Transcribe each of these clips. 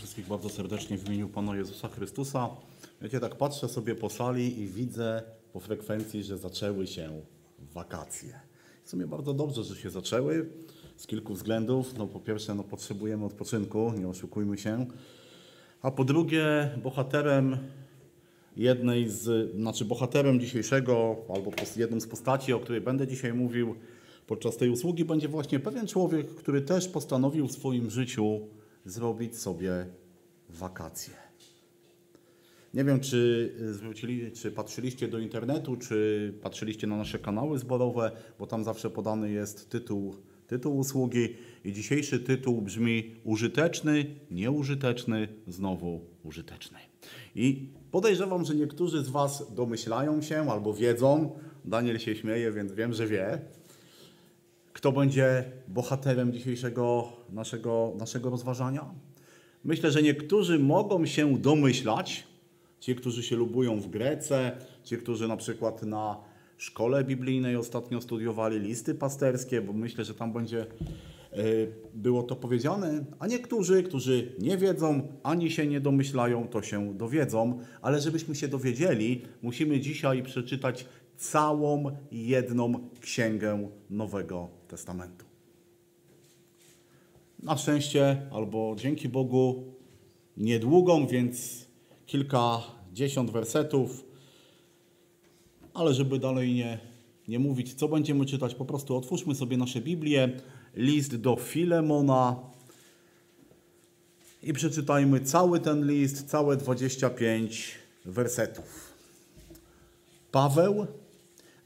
wszystkich bardzo serdecznie w imieniu Pana Jezusa Chrystusa. Wiecie, tak patrzę sobie po sali i widzę po frekwencji, że zaczęły się wakacje. W sumie bardzo dobrze, że się zaczęły z kilku względów. No, po pierwsze, no, potrzebujemy odpoczynku, nie oszukujmy się. A po drugie, bohaterem jednej z, znaczy bohaterem dzisiejszego, albo jedną z postaci, o której będę dzisiaj mówił podczas tej usługi, będzie właśnie pewien człowiek, który też postanowił w swoim życiu zrobić sobie wakacje. Nie wiem, czy zwrócili, czy patrzyliście do internetu, czy patrzyliście na nasze kanały zborowe, bo tam zawsze podany jest tytuł, tytuł usługi i dzisiejszy tytuł brzmi użyteczny, nieużyteczny, znowu użyteczny. I podejrzewam, że niektórzy z Was domyślają się albo wiedzą, Daniel się śmieje, więc wiem, że wie, kto będzie bohaterem dzisiejszego naszego, naszego rozważania? Myślę, że niektórzy mogą się domyślać, ci, którzy się lubują w Grece, ci, którzy na przykład na szkole biblijnej ostatnio studiowali listy pasterskie, bo myślę, że tam będzie e, było to powiedziane, a niektórzy, którzy nie wiedzą, ani się nie domyślają, to się dowiedzą, ale żebyśmy się dowiedzieli, musimy dzisiaj przeczytać całą jedną księgę Nowego Testamentu. Na szczęście, albo dzięki Bogu, niedługą, więc kilkadziesiąt wersetów, ale żeby dalej nie, nie mówić, co będziemy czytać, po prostu otwórzmy sobie nasze Biblię, list do Filemona i przeczytajmy cały ten list, całe 25 wersetów. Paweł,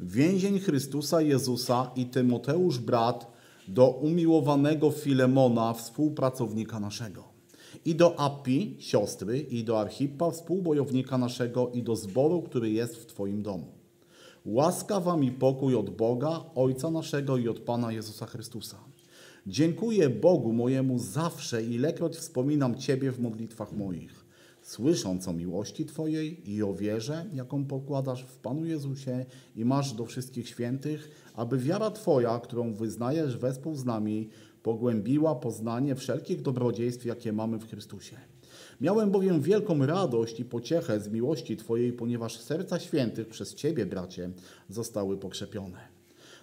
więzień Chrystusa Jezusa i Tymoteusz brat do umiłowanego Filemona, współpracownika naszego. I do Api, siostry, i do Archipa, współbojownika naszego, i do zboru, który jest w Twoim domu. Łaska wam i pokój od Boga, Ojca naszego i od Pana Jezusa Chrystusa. Dziękuję Bogu mojemu zawsze, ilekroć wspominam Ciebie w modlitwach moich słysząc o miłości Twojej i o wierze, jaką pokładasz w Panu Jezusie i masz do wszystkich świętych, aby wiara Twoja, którą wyznajesz wespół z nami, pogłębiła poznanie wszelkich dobrodziejstw, jakie mamy w Chrystusie. Miałem bowiem wielką radość i pociechę z miłości Twojej, ponieważ serca świętych przez Ciebie, bracie, zostały pokrzepione.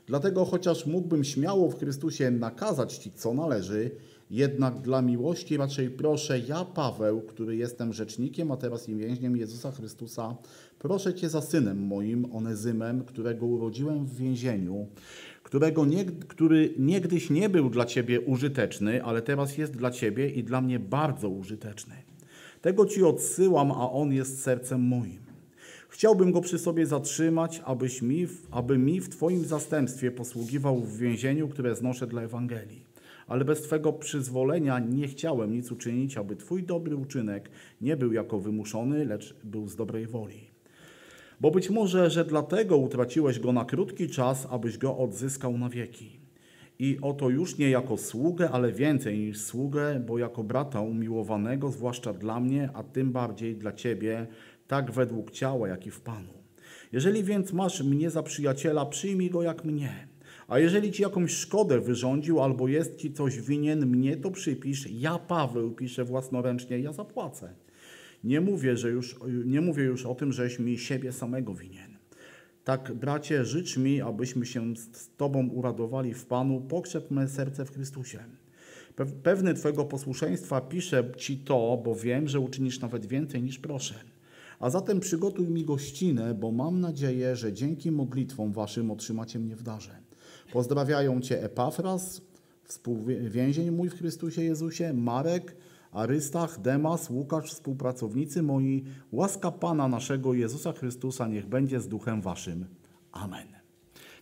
Dlatego, chociaż mógłbym śmiało w Chrystusie nakazać Ci, co należy, jednak dla miłości raczej proszę, ja Paweł, który jestem rzecznikiem, a teraz i więźniem Jezusa Chrystusa, proszę Cię za synem moim, Onezymem, którego urodziłem w więzieniu, którego nie, który niegdyś nie był dla Ciebie użyteczny, ale teraz jest dla Ciebie i dla mnie bardzo użyteczny. Tego Ci odsyłam, a on jest sercem moim. Chciałbym go przy sobie zatrzymać, abyś mi, aby mi w Twoim zastępstwie posługiwał w więzieniu, które znoszę dla Ewangelii ale bez Twego przyzwolenia nie chciałem nic uczynić, aby Twój dobry uczynek nie był jako wymuszony, lecz był z dobrej woli. Bo być może, że dlatego utraciłeś go na krótki czas, abyś go odzyskał na wieki. I oto już nie jako sługę, ale więcej niż sługę, bo jako brata umiłowanego, zwłaszcza dla mnie, a tym bardziej dla Ciebie, tak według ciała, jak i w Panu. Jeżeli więc masz mnie za przyjaciela, przyjmij go jak mnie. A jeżeli ci jakąś szkodę wyrządził albo jest ci coś winien, mnie to przypisz. Ja, Paweł, piszę własnoręcznie, ja zapłacę. Nie mówię, że już, nie mówię już o tym, żeś mi siebie samego winien. Tak, bracie, życz mi, abyśmy się z Tobą uradowali w Panu, pokrzep me serce w Chrystusie. Pewny Twego posłuszeństwa piszę Ci to, bo wiem, że uczynisz nawet więcej niż proszę. A zatem przygotuj mi gościnę, bo mam nadzieję, że dzięki modlitwom Waszym otrzymacie mnie w darze. Pozdrawiają Cię Epafras, współwięzień mój w Chrystusie Jezusie, Marek, Arystach, Demas, Łukasz, współpracownicy moi, łaska Pana naszego Jezusa Chrystusa niech będzie z duchem Waszym. Amen.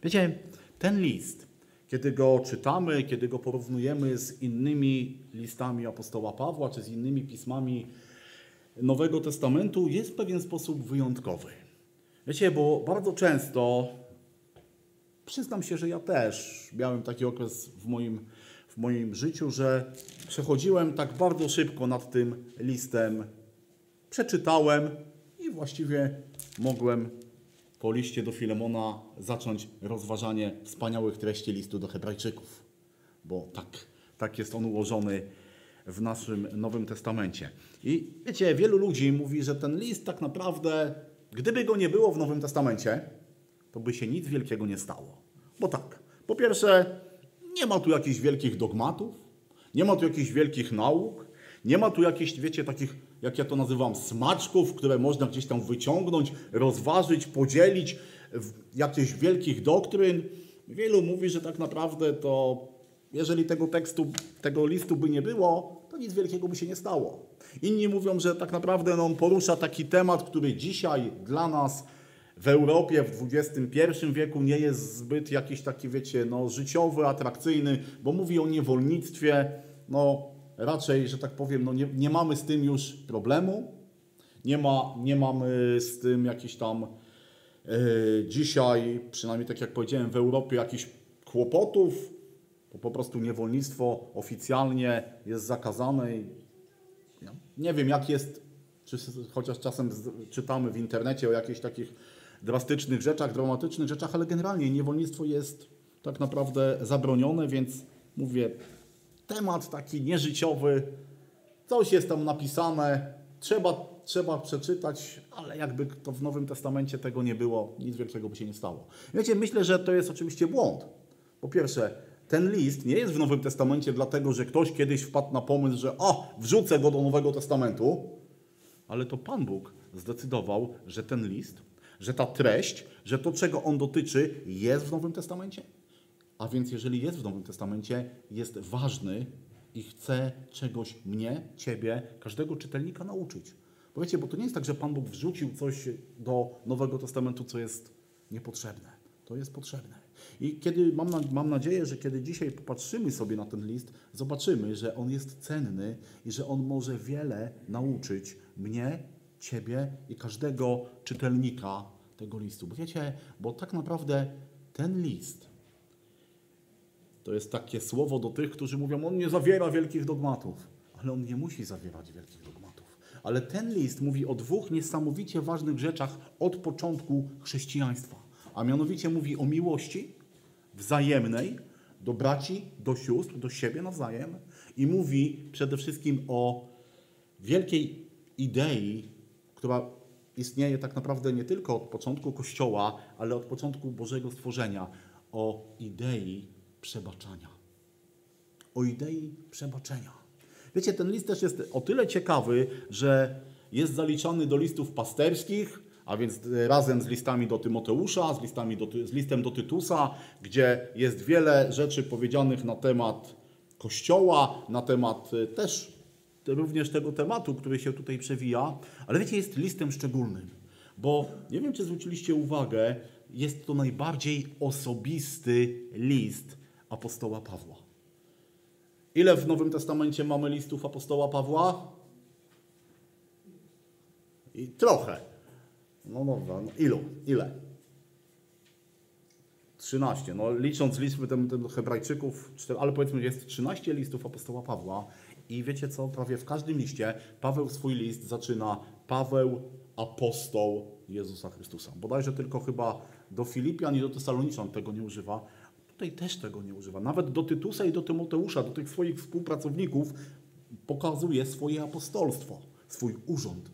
Wiecie, ten list, kiedy go czytamy, kiedy go porównujemy z innymi listami apostoła Pawła, czy z innymi pismami Nowego Testamentu, jest w pewien sposób wyjątkowy. Wiecie, bo bardzo często Przyznam się, że ja też miałem taki okres w moim, w moim życiu, że przechodziłem tak bardzo szybko nad tym listem. Przeczytałem i właściwie mogłem po liście do Filemona zacząć rozważanie wspaniałych treści listu do Hebrajczyków, bo tak, tak jest on ułożony w naszym Nowym Testamencie. I wiecie, wielu ludzi mówi, że ten list tak naprawdę, gdyby go nie było w Nowym Testamencie, to by się nic wielkiego nie stało. Bo tak, po pierwsze, nie ma tu jakichś wielkich dogmatów, nie ma tu jakichś wielkich nauk, nie ma tu jakichś, wiecie, takich, jak ja to nazywam, smaczków, które można gdzieś tam wyciągnąć, rozważyć, podzielić, jakichś wielkich doktryn. Wielu mówi, że tak naprawdę to, jeżeli tego tekstu, tego listu by nie było, to nic wielkiego by się nie stało. Inni mówią, że tak naprawdę no, on porusza taki temat, który dzisiaj dla nas w Europie w XXI wieku nie jest zbyt jakiś taki, wiecie, no, życiowy, atrakcyjny, bo mówi o niewolnictwie. No, raczej, że tak powiem, no, nie, nie mamy z tym już problemu. Nie, ma, nie mamy z tym jakiś tam yy, dzisiaj, przynajmniej tak jak powiedziałem, w Europie jakichś kłopotów. Bo po prostu niewolnictwo oficjalnie jest zakazane. I nie wiem, jak jest, czy chociaż czasem czytamy w internecie o jakichś takich drastycznych rzeczach, dramatycznych rzeczach, ale generalnie niewolnictwo jest tak naprawdę zabronione, więc mówię, temat taki nieżyciowy, coś jest tam napisane, trzeba, trzeba przeczytać, ale jakby to w Nowym Testamencie tego nie było, nic większego by się nie stało. Wiecie, myślę, że to jest oczywiście błąd. Po pierwsze, ten list nie jest w Nowym Testamencie dlatego, że ktoś kiedyś wpadł na pomysł, że o, wrzucę go do Nowego Testamentu, ale to Pan Bóg zdecydował, że ten list że ta treść, że to, czego on dotyczy, jest w Nowym Testamencie. A więc, jeżeli jest w Nowym Testamencie, jest ważny i chce czegoś mnie, ciebie, każdego czytelnika nauczyć. Bo wiecie, bo to nie jest tak, że Pan Bóg wrzucił coś do Nowego Testamentu, co jest niepotrzebne. To jest potrzebne. I kiedy mam, mam nadzieję, że kiedy dzisiaj popatrzymy sobie na ten list, zobaczymy, że on jest cenny i że on może wiele nauczyć mnie ciebie i każdego czytelnika tego listu. Bo wiecie, bo tak naprawdę ten list to jest takie słowo do tych, którzy mówią, on nie zawiera wielkich dogmatów. Ale on nie musi zawierać wielkich dogmatów. Ale ten list mówi o dwóch niesamowicie ważnych rzeczach od początku chrześcijaństwa. A mianowicie mówi o miłości wzajemnej do braci, do sióstr, do siebie nawzajem i mówi przede wszystkim o wielkiej idei która istnieje tak naprawdę nie tylko od początku Kościoła, ale od początku Bożego stworzenia, o idei przebaczania. O idei przebaczenia. Wiecie, ten list też jest o tyle ciekawy, że jest zaliczany do listów pasterskich, a więc razem z listami do Tymoteusza, z, listami do, z listem do Tytusa, gdzie jest wiele rzeczy powiedzianych na temat Kościoła, na temat też również tego tematu, który się tutaj przewija, ale wiecie, jest listem szczególnym, bo nie wiem, czy zwróciliście uwagę, jest to najbardziej osobisty list apostoła Pawła. Ile w Nowym Testamencie mamy listów apostoła Pawła? I trochę. No dobra, no ilu? Ile? 13. No licząc liczby tym, tym Hebrajczyków, ale powiedzmy, jest 13 listów apostoła Pawła i wiecie co? Prawie w każdym liście Paweł swój list zaczyna Paweł, apostoł Jezusa Chrystusa. Bodajże tylko chyba do Filipian i do Tesaloniczan tego nie używa. Tutaj też tego nie używa. Nawet do Tytusa i do Tymoteusza, do tych swoich współpracowników pokazuje swoje apostolstwo, swój urząd,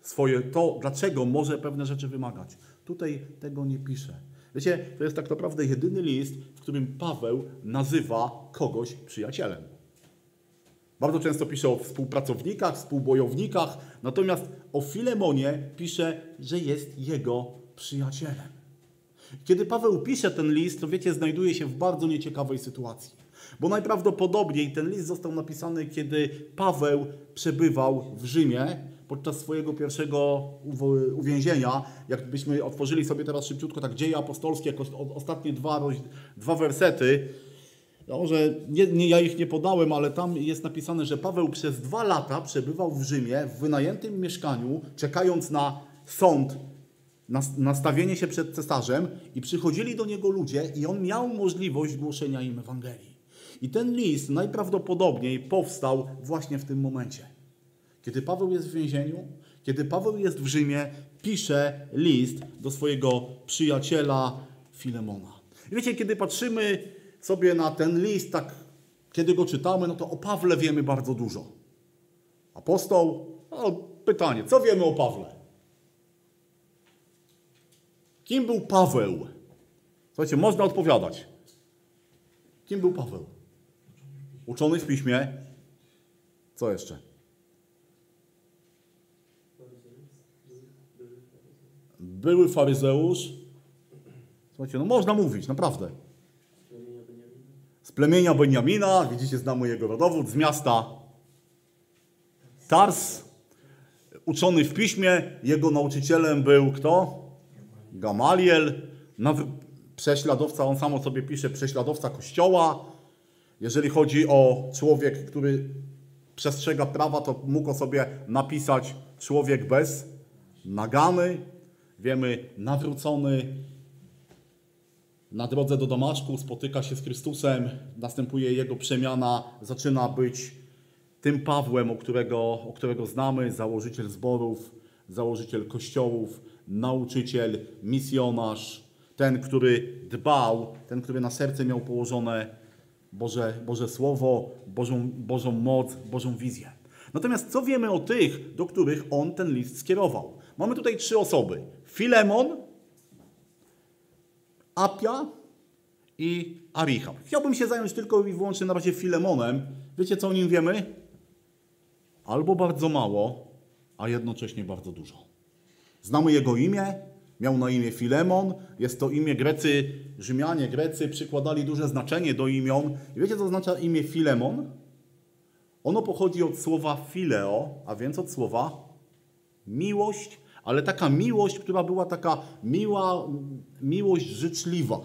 swoje to, dlaczego może pewne rzeczy wymagać. Tutaj tego nie pisze. Wiecie, to jest tak naprawdę jedyny list, w którym Paweł nazywa kogoś przyjacielem. Bardzo często pisze o współpracownikach, współbojownikach, natomiast o Filemonie pisze, że jest jego przyjacielem. Kiedy Paweł pisze ten list, to wiecie, znajduje się w bardzo nieciekawej sytuacji. Bo najprawdopodobniej ten list został napisany, kiedy Paweł przebywał w Rzymie podczas swojego pierwszego uwięzienia. Jakbyśmy otworzyli sobie teraz szybciutko tak dzieje apostolskie, ostatnie dwa, dwa wersety, no, że nie, nie, ja ich nie podałem, ale tam jest napisane, że Paweł przez dwa lata przebywał w Rzymie w wynajętym mieszkaniu, czekając na sąd, na nastawienie się przed cesarzem i przychodzili do niego ludzie i on miał możliwość głoszenia im Ewangelii. I ten list najprawdopodobniej powstał właśnie w tym momencie. Kiedy Paweł jest w więzieniu, kiedy Paweł jest w Rzymie, pisze list do swojego przyjaciela Filemona. I wiecie, kiedy patrzymy sobie na ten list, tak kiedy go czytamy, no to o Pawle wiemy bardzo dużo. apostoł. No, pytanie, co wiemy o Pawle? Kim był Paweł? Słuchajcie, można odpowiadać. Kim był Paweł? Uczony w piśmie. Co jeszcze? Były faryzeusz. Słuchajcie, no można mówić, naprawdę. Plemienia Beniamina, widzicie, znamy jego rodowód, z miasta Tars. Uczony w piśmie, jego nauczycielem był kto? Gamaliel, prześladowca, on samo sobie pisze, prześladowca kościoła. Jeżeli chodzi o człowiek, który przestrzega prawa, to mógł sobie napisać człowiek bez nagany. Wiemy, nawrócony na drodze do Damaszku, spotyka się z Chrystusem, następuje jego przemiana, zaczyna być tym Pawłem, o którego, o którego znamy, założyciel zborów, założyciel kościołów, nauczyciel, misjonarz, ten, który dbał, ten, który na serce miał położone Boże, Boże Słowo, Bożą, Bożą moc, Bożą wizję. Natomiast co wiemy o tych, do których on ten list skierował? Mamy tutaj trzy osoby. Filemon, Apia i Arichab. Chciałbym się zająć tylko i wyłącznie na razie Filemonem. Wiecie, co o nim wiemy? Albo bardzo mało, a jednocześnie bardzo dużo. Znamy jego imię, miał na imię Filemon. Jest to imię Grecy, Rzymianie, Grecy przykładali duże znaczenie do imion. I wiecie, co oznacza imię Filemon? Ono pochodzi od słowa fileo, a więc od słowa miłość, ale taka miłość, która była taka miła, miłość życzliwa.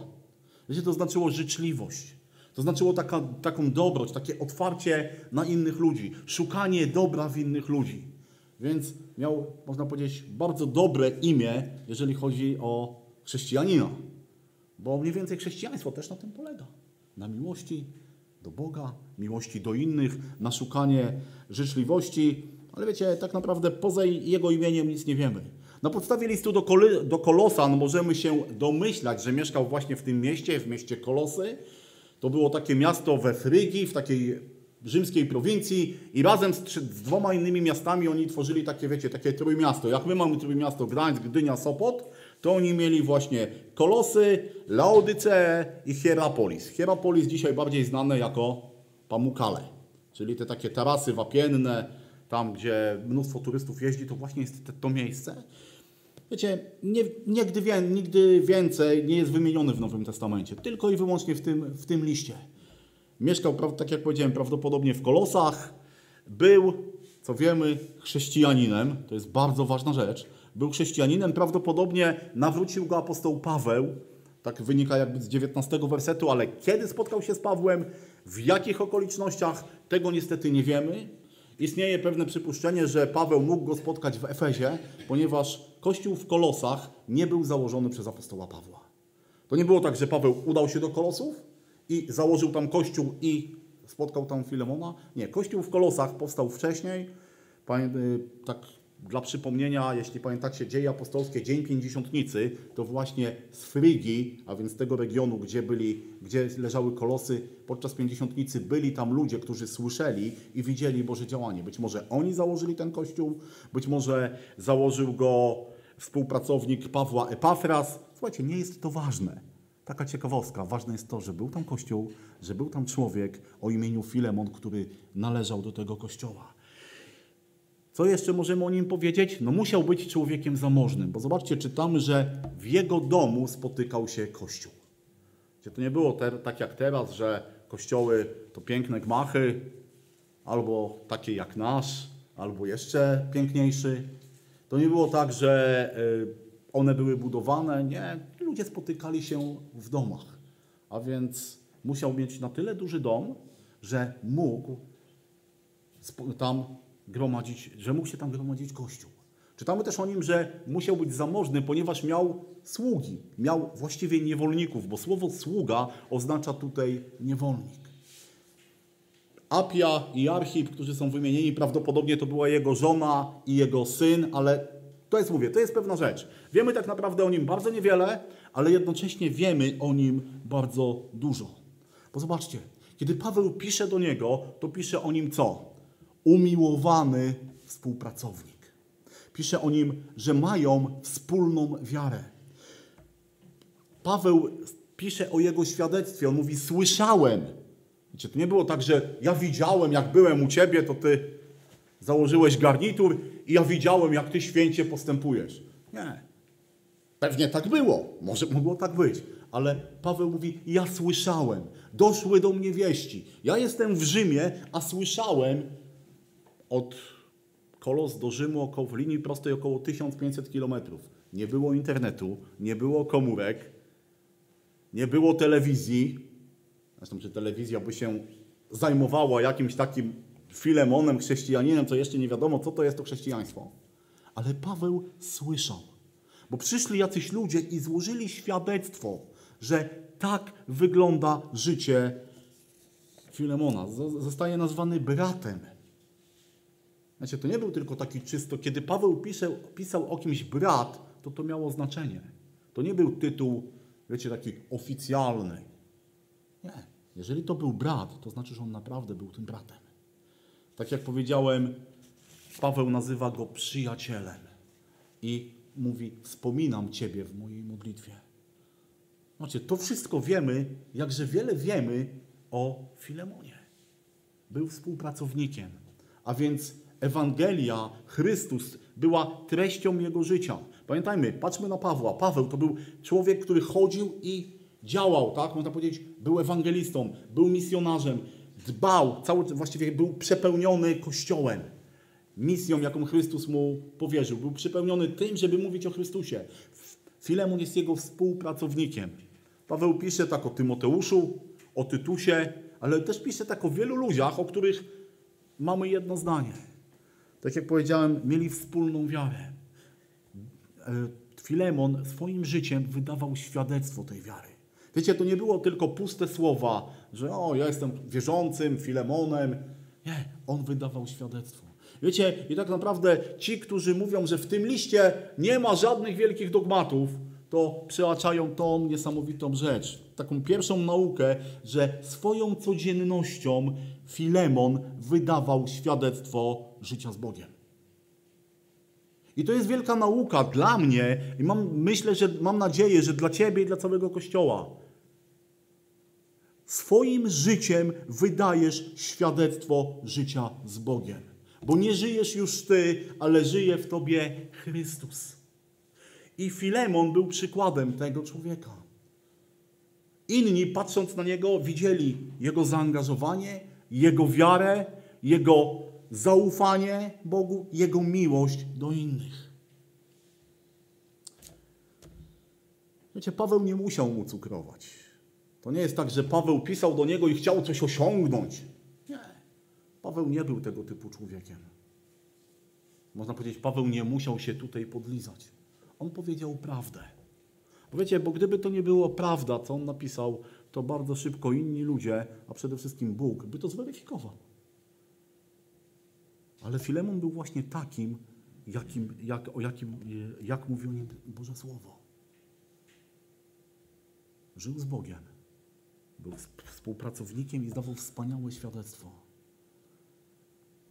Wiecie, to znaczyło życzliwość. To znaczyło taka, taką dobroć, takie otwarcie na innych ludzi, szukanie dobra w innych ludzi. Więc miał, można powiedzieć, bardzo dobre imię, jeżeli chodzi o chrześcijanina. Bo mniej więcej chrześcijaństwo też na tym polega. Na miłości do Boga, miłości do innych, na szukanie życzliwości. Ale wiecie, tak naprawdę poza jego imieniem nic nie wiemy. Na podstawie listu do, Kol do Kolosan możemy się domyślać, że mieszkał właśnie w tym mieście, w mieście Kolosy. To było takie miasto we Frygii, w takiej rzymskiej prowincji i razem z, z, dwoma innymi miastami oni tworzyli takie, wiecie, takie trójmiasto. Jak my mamy trójmiasto Gdańsk, Gdynia, Sopot, to oni mieli właśnie Kolosy, Laodyceę i Hierapolis. Hierapolis dzisiaj bardziej znane jako Pamukale, czyli te takie tarasy wapienne, tam gdzie mnóstwo turystów jeździ, to właśnie jest to miejsce. Wiecie, nie, nigdy, nigdy więcej nie jest wymieniony w Nowym Testamencie, tylko i wyłącznie w tym, w tym liście. Mieszkał, tak jak powiedziałem, prawdopodobnie w Kolosach. Był, co wiemy, chrześcijaninem. To jest bardzo ważna rzecz. Był chrześcijaninem. Prawdopodobnie nawrócił go apostoł Paweł. Tak wynika jakby z 19 wersetu, ale kiedy spotkał się z Pawłem, w jakich okolicznościach, tego niestety nie wiemy. Istnieje pewne przypuszczenie, że Paweł mógł go spotkać w Efezie, ponieważ kościół w Kolosach nie był założony przez apostoła Pawła. To nie było tak, że Paweł udał się do Kolosów, i założył tam kościół i spotkał tam Filemona. Nie, kościół w Kolosach powstał wcześniej. Y, tak dla przypomnienia, jeśli pamiętacie dzieje apostolskie, Dzień Pięćdziesiątnicy, to właśnie z Frygii, a więc tego regionu, gdzie, byli, gdzie leżały kolosy, podczas Pięćdziesiątnicy byli tam ludzie, którzy słyszeli i widzieli Boże działanie. Być może oni założyli ten kościół, być może założył go współpracownik Pawła Epafras. Słuchajcie, nie jest to ważne. Taka ciekawostka. Ważne jest to, że był tam kościół, że był tam człowiek o imieniu Filemon, który należał do tego kościoła. Co jeszcze możemy o nim powiedzieć? No musiał być człowiekiem zamożnym, bo zobaczcie, czytamy, że w jego domu spotykał się kościół. Gdzie to nie było tak jak teraz, że kościoły to piękne gmachy, albo takie jak nasz, albo jeszcze piękniejszy. To nie było tak, że y, one były budowane. Nie, ludzie spotykali się w domach. A więc musiał mieć na tyle duży dom, że mógł tam gromadzić, że mógł się tam gromadzić kościół. Czytamy też o nim, że musiał być zamożny, ponieważ miał sługi, miał właściwie niewolników, bo słowo sługa oznacza tutaj niewolnik. Apia i Archip, którzy są wymienieni, prawdopodobnie to była jego żona i jego syn, ale to jest, mówię, to jest pewna rzecz. Wiemy tak naprawdę o nim bardzo niewiele, ale jednocześnie wiemy o nim bardzo dużo. Bo zobaczcie, kiedy Paweł pisze do niego, to pisze o nim co? Umiłowany współpracownik. Pisze o nim, że mają wspólną wiarę. Paweł pisze o jego świadectwie. On mówi: Słyszałem. Wiecie, to nie było tak, że ja widziałem, jak byłem u ciebie, to ty założyłeś garnitur i ja widziałem, jak ty święcie postępujesz. Nie. Pewnie tak było. Może mogło tak być. Ale Paweł mówi: Ja słyszałem. Doszły do mnie wieści. Ja jestem w Rzymie, a słyszałem od Kolos do Rzymu około, w linii prostej około 1500 kilometrów. Nie było internetu, nie było komórek, nie było telewizji. Zresztą, czy telewizja by się zajmowała jakimś takim filemonem, chrześcijaninem, to jeszcze nie wiadomo, co to jest to chrześcijaństwo. Ale Paweł słyszał, bo przyszli jacyś ludzie i złożyli świadectwo, że tak wygląda życie Filemona. Zostaje nazwany bratem. Znaczy, to nie był tylko taki czysto, kiedy Paweł pisał, pisał o kimś brat, to to miało znaczenie. To nie był tytuł, wiecie, taki oficjalny. Nie. Jeżeli to był brat, to znaczy, że on naprawdę był tym bratem. Tak jak powiedziałem, Paweł nazywa go przyjacielem i mówi: Wspominam Ciebie w mojej modlitwie. Znaczy, to wszystko wiemy, jakże wiele wiemy o Filemonie. Był współpracownikiem, a więc Ewangelia, Chrystus była treścią jego życia. Pamiętajmy, patrzmy na Pawła. Paweł to był człowiek, który chodził i działał, tak? Można powiedzieć, był ewangelistą, był misjonarzem, dbał, cały, właściwie był przepełniony Kościołem. Misją, jaką Chrystus mu powierzył. Był przepełniony tym, żeby mówić o Chrystusie. Filemon jest jego współpracownikiem. Paweł pisze tak o Tymoteuszu, o Tytusie, ale też pisze tak o wielu ludziach, o których mamy jedno zdanie. Tak jak powiedziałem, mieli wspólną wiarę. E, Filemon swoim życiem wydawał świadectwo tej wiary. Wiecie, to nie było tylko puste słowa, że o, ja jestem wierzącym, Filemonem. Nie, on wydawał świadectwo. Wiecie, i tak naprawdę ci, którzy mówią, że w tym liście nie ma żadnych wielkich dogmatów, to przełaczają tą niesamowitą rzecz. Taką pierwszą naukę, że swoją codziennością Filemon wydawał świadectwo życia z Bogiem. I to jest wielka nauka dla mnie i mam, myślę, że mam nadzieję, że dla Ciebie i dla całego Kościoła. Swoim życiem wydajesz świadectwo życia z Bogiem. Bo nie żyjesz już Ty, ale żyje w Tobie Chrystus. I Filemon był przykładem tego człowieka. Inni, patrząc na niego, widzieli jego zaangażowanie, jego wiarę, jego zaufanie Bogu, jego miłość do innych. Wiecie, Paweł nie musiał mu cukrować. To nie jest tak, że Paweł pisał do niego i chciał coś osiągnąć. Nie. Paweł nie był tego typu człowiekiem. Można powiedzieć, Paweł nie musiał się tutaj podlizać. On powiedział prawdę. Bo wiecie, bo gdyby to nie było prawda, co on napisał, to bardzo szybko inni ludzie, a przede wszystkim Bóg, by to zweryfikował. Ale Filemon był właśnie takim, jakim, jak, o jakim, jak mówi o nim Boże Słowo. Żył z Bogiem. Był współpracownikiem i zdawał wspaniałe świadectwo.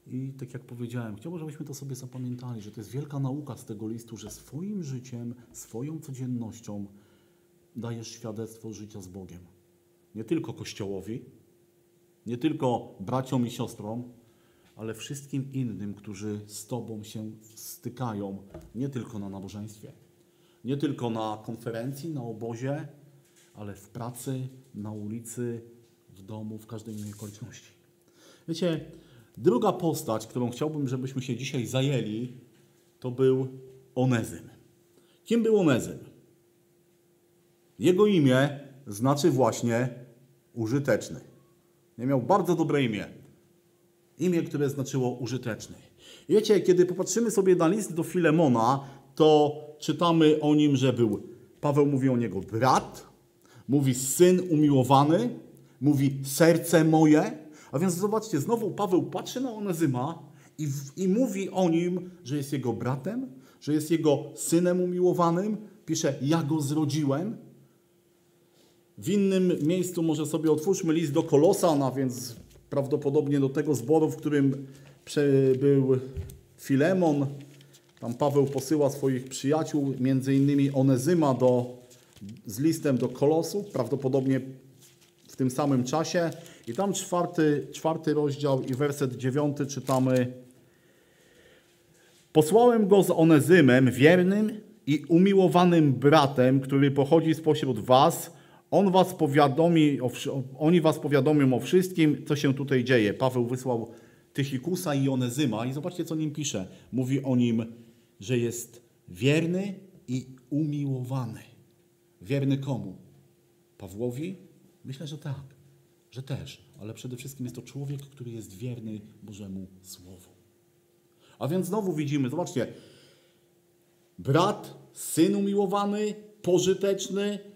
I tak jak powiedziałem, chciałbym, żebyśmy to sobie zapamiętali, że to jest wielka nauka z tego listu, że swoim życiem, swoją codziennością dajesz świadectwo życia z Bogiem. Nie tylko Kościołowi, nie tylko braciom i siostrom, ale wszystkim innym, którzy z Tobą się stykają, nie tylko na nabożeństwie, nie tylko na konferencji, na obozie, ale w pracy, na ulicy, w domu, w każdej innej okoliczności. Wiecie, druga postać, którą chciałbym, żebyśmy się dzisiaj zajęli, to był Onezym. Kim był Onezym? Jego imię znaczy właśnie użyteczny. Nie miał bardzo dobre imię. Imię, które znaczyło użyteczny. Wiecie, kiedy popatrzymy sobie na list do Filemona, to czytamy o nim, że był, Paweł mówi o niego brat, mówi syn umiłowany, mówi serce moje. A więc zobaczcie, znowu Paweł patrzy na Onezyma i, i mówi o nim, że jest jego bratem, że jest jego synem umiłowanym. Pisze, ja go zrodziłem. W innym miejscu może sobie otwórzmy list do Kolosana, więc prawdopodobnie do tego zboru, w którym był Filemon, tam Paweł posyła swoich przyjaciół, między innymi Onezyma do, z listem do Kolosu, prawdopodobnie w tym samym czasie. I tam czwarty, czwarty rozdział i werset dziewiąty czytamy Posłałem go z Onezymem, wiernym i umiłowanym bratem, który pochodzi spośród was. On was powiadomi o, oni was powiadomią o wszystkim, co się tutaj dzieje. Paweł wysłał Tychikusa i Onezyma i zobaczcie, co nim pisze. Mówi o nim, że jest wierny i umiłowany. Wierny komu? Pawłowi? Myślę, że tak, że też, ale przede wszystkim jest to człowiek, który jest wierny Bożemu Słowu. A więc znowu widzimy, zobaczcie, brat, syn umiłowany, pożyteczny,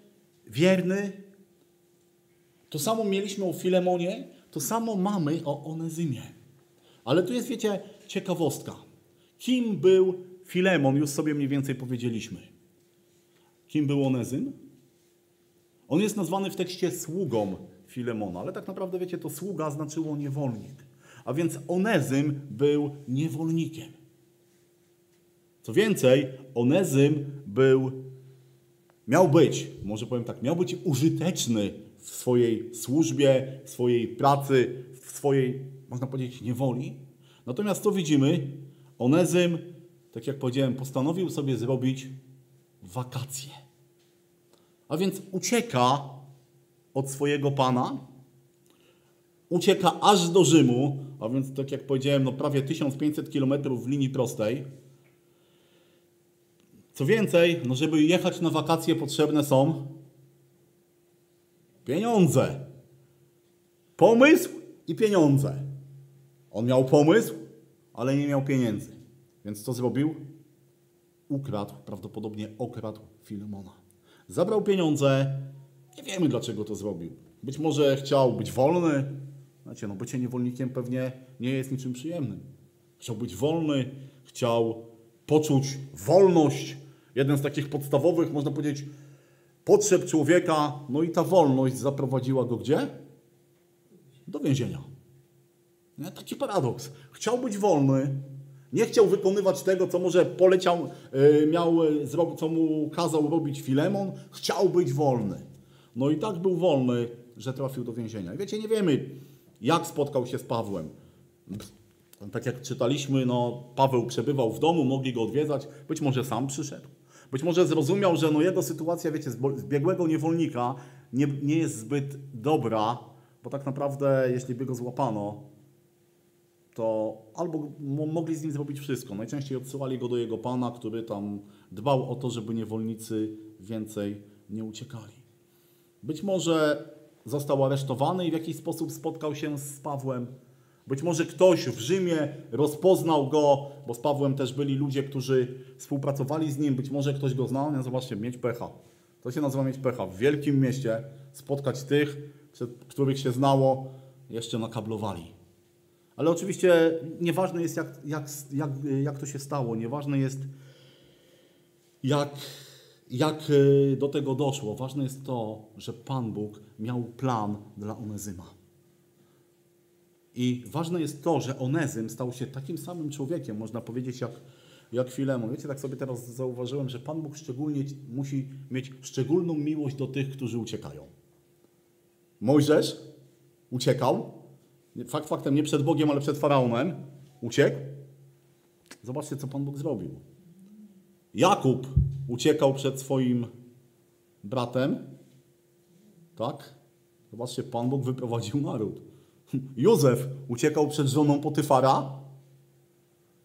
wierny. To samo mieliśmy o Filemonie, to samo mamy o Onezymie. Ale tu jest, wiecie, ciekawostka. Kim był Filemon? Już sobie mniej więcej powiedzieliśmy. Kim był Onezym? On jest nazwany w tekście sługą Filemona, ale tak naprawdę, wiecie, to sługa znaczyło niewolnik. A więc Onezym był niewolnikiem. Co więcej, Onezym był, miał być, może powiem tak, miał być użyteczny w swojej służbie, w swojej pracy, w swojej, można powiedzieć, niewoli. Natomiast co widzimy? Onezym, tak jak powiedziałem, postanowił sobie zrobić wakacje. A więc ucieka od swojego pana, ucieka aż do Rzymu, a więc tak jak powiedziałem, no prawie 1500 km w linii prostej. Co więcej, no żeby jechać na wakacje potrzebne są pieniądze. Pomysł i pieniądze. On miał pomysł, ale nie miał pieniędzy. Więc co zrobił? Ukradł, prawdopodobnie okradł Filemona. Zabrał pieniądze, nie wiemy dlaczego to zrobił. Być może chciał być wolny, Znacie, no bycie niewolnikiem pewnie nie jest niczym przyjemnym. Chciał być wolny, chciał poczuć wolność. Jeden z takich podstawowych, można powiedzieć, potrzeb człowieka. No i ta wolność zaprowadziła go gdzie? Do więzienia. Nie? Taki paradoks. Chciał być wolny, nie chciał wykonywać tego, co może poleciał, yy, miał, yy, co mu kazał robić Filemon. Chciał być wolny. No i tak był wolny, że trafił do więzienia. I wiecie, nie wiemy, jak spotkał się z Pawłem? Tak jak czytaliśmy, no, Paweł przebywał w domu, mogli go odwiedzać, być może sam przyszedł. Być może zrozumiał, że no, jego sytuacja, wiecie, zbiegłego niewolnika nie, nie jest zbyt dobra, bo tak naprawdę, jeśli by go złapano, to albo mogli z nim zrobić wszystko. Najczęściej odsyłali go do jego pana, który tam dbał o to, żeby niewolnicy więcej nie uciekali. Być może został aresztowany i w jakiś sposób spotkał się z Pawłem. Być może ktoś w Rzymie rozpoznał go, bo z Pawłem też byli ludzie, którzy współpracowali z nim. Być może ktoś go znał. No zobaczcie, mieć pecha. To się nazywa mieć pecha. W wielkim mieście spotkać tych, których się znało, jeszcze nakablowali. Ale oczywiście nieważne jest, jak, jak, jak, jak to się stało. Nieważne jest, jak jak e, do tego doszło? Ważne jest to, że Pan Bóg miał plan dla Onezyma. I ważne jest to, że Onezym stał się takim samym człowiekiem, można powiedzieć, jak, jak Filemon. Wiecie, tak sobie teraz zauważyłem, że Pan Bóg szczególnie musi mieć szczególną miłość do tych, którzy uciekają. Mojżesz uciekał, fakt faktem nie przed Bogiem, ale przed Faraonem, uciekł. Zobaczcie, co Pan Bóg zrobił. Jakub uciekał przed swoim bratem, tak? Zobaczcie, Pan Bóg wyprowadził naród. Józef uciekał przed żoną Potyfara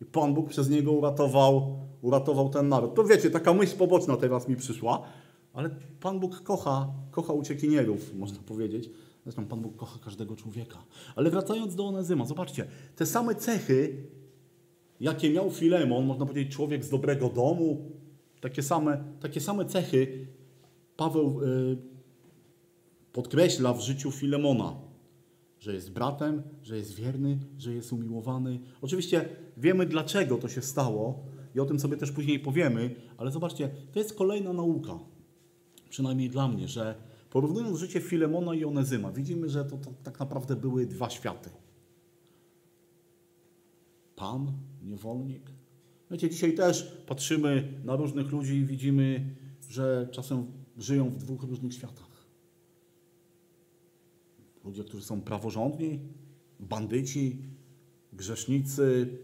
i Pan Bóg przez niego uratował, uratował ten naród. To wiecie, taka myśl poboczna teraz mi przyszła, ale Pan Bóg kocha, kocha uciekinierów, można powiedzieć. Zresztą Pan Bóg kocha każdego człowieka. Ale wracając do Onezyma, zobaczcie, te same cechy, jakie miał Filemon, można powiedzieć człowiek z dobrego domu, takie same, takie same cechy Paweł y, podkreśla w życiu Filemona. Że jest bratem, że jest wierny, że jest umiłowany. Oczywiście wiemy, dlaczego to się stało i o tym sobie też później powiemy, ale zobaczcie, to jest kolejna nauka, przynajmniej dla mnie, że porównując życie Filemona i Onezyma, widzimy, że to, to tak naprawdę były dwa światy. Pan, niewolnik. Wiecie, dzisiaj też patrzymy na różnych ludzi i widzimy, że czasem żyją w dwóch różnych światach. Ludzie, którzy są praworządni, bandyci, grzesznicy,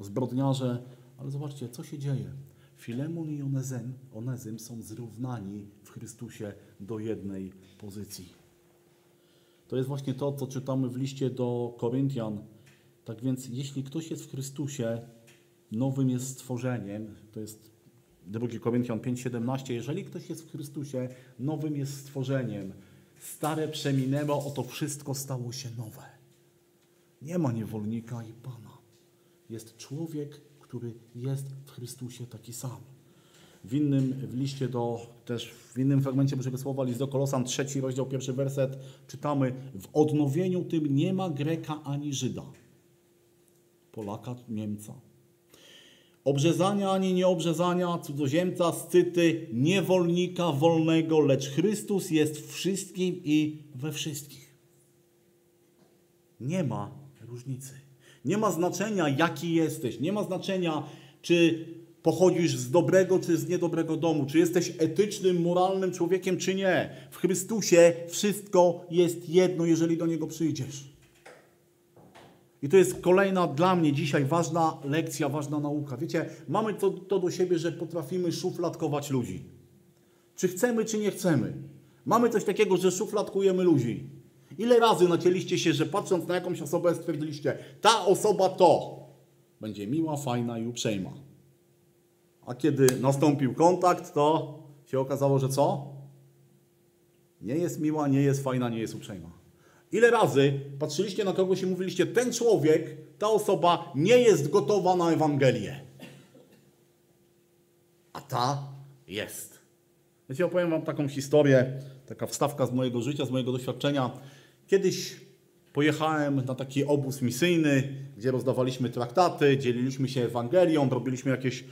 zbrodniarze. Ale zobaczcie, co się dzieje. Filemon i Onezym, Onezym są zrównani w Chrystusie do jednej pozycji. To jest właśnie to, co czytamy w liście do Koryntian. Tak więc, jeśli ktoś jest w Chrystusie, nowym jest stworzeniem, to jest 2 Koryntian 5:17, jeżeli ktoś jest w Chrystusie, nowym jest stworzeniem. Stare przeminęło, oto wszystko stało się nowe. Nie ma niewolnika i Pana. Jest człowiek, który jest w Chrystusie taki sam. W innym w liście do, też w innym fragmencie Bożego Słowa, list do Kolosan, trzeci rozdział, pierwszy werset, czytamy w odnowieniu tym nie ma Greka ani Żyda, Polaka, Niemca, obrzezania ani nieobrzezania, cudzoziemca, scyty, niewolnika wolnego, lecz Chrystus jest wszystkim i we wszystkich. Nie ma różnicy. Nie ma znaczenia, jaki jesteś. Nie ma znaczenia, czy pochodzisz z dobrego czy z niedobrego domu, czy jesteś etycznym, moralnym człowiekiem, czy nie. W Chrystusie wszystko jest jedno, jeżeli do Niego przyjdziesz. I to jest kolejna dla mnie dzisiaj ważna lekcja, ważna nauka. Wiecie, mamy to, to do siebie, że potrafimy szufladkować ludzi. Czy chcemy, czy nie chcemy. Mamy coś takiego, że szufladkujemy ludzi. Ile razy nacięliście się, że patrząc na jakąś osobę stwierdziliście, ta osoba to będzie miła, fajna i uprzejma. A kiedy nastąpił kontakt, to się okazało, że co? Nie jest miła, nie jest fajna, nie jest uprzejma. Ile razy patrzyliście na kogoś i mówiliście, ten człowiek, ta osoba nie jest gotowa na Ewangelię. A ta jest. Wiecie, opowiem wam taką historię, taka wstawka z mojego życia, z mojego doświadczenia. Kiedyś pojechałem na taki obóz misyjny, gdzie rozdawaliśmy traktaty, dzieliliśmy się Ewangelią, robiliśmy jakieś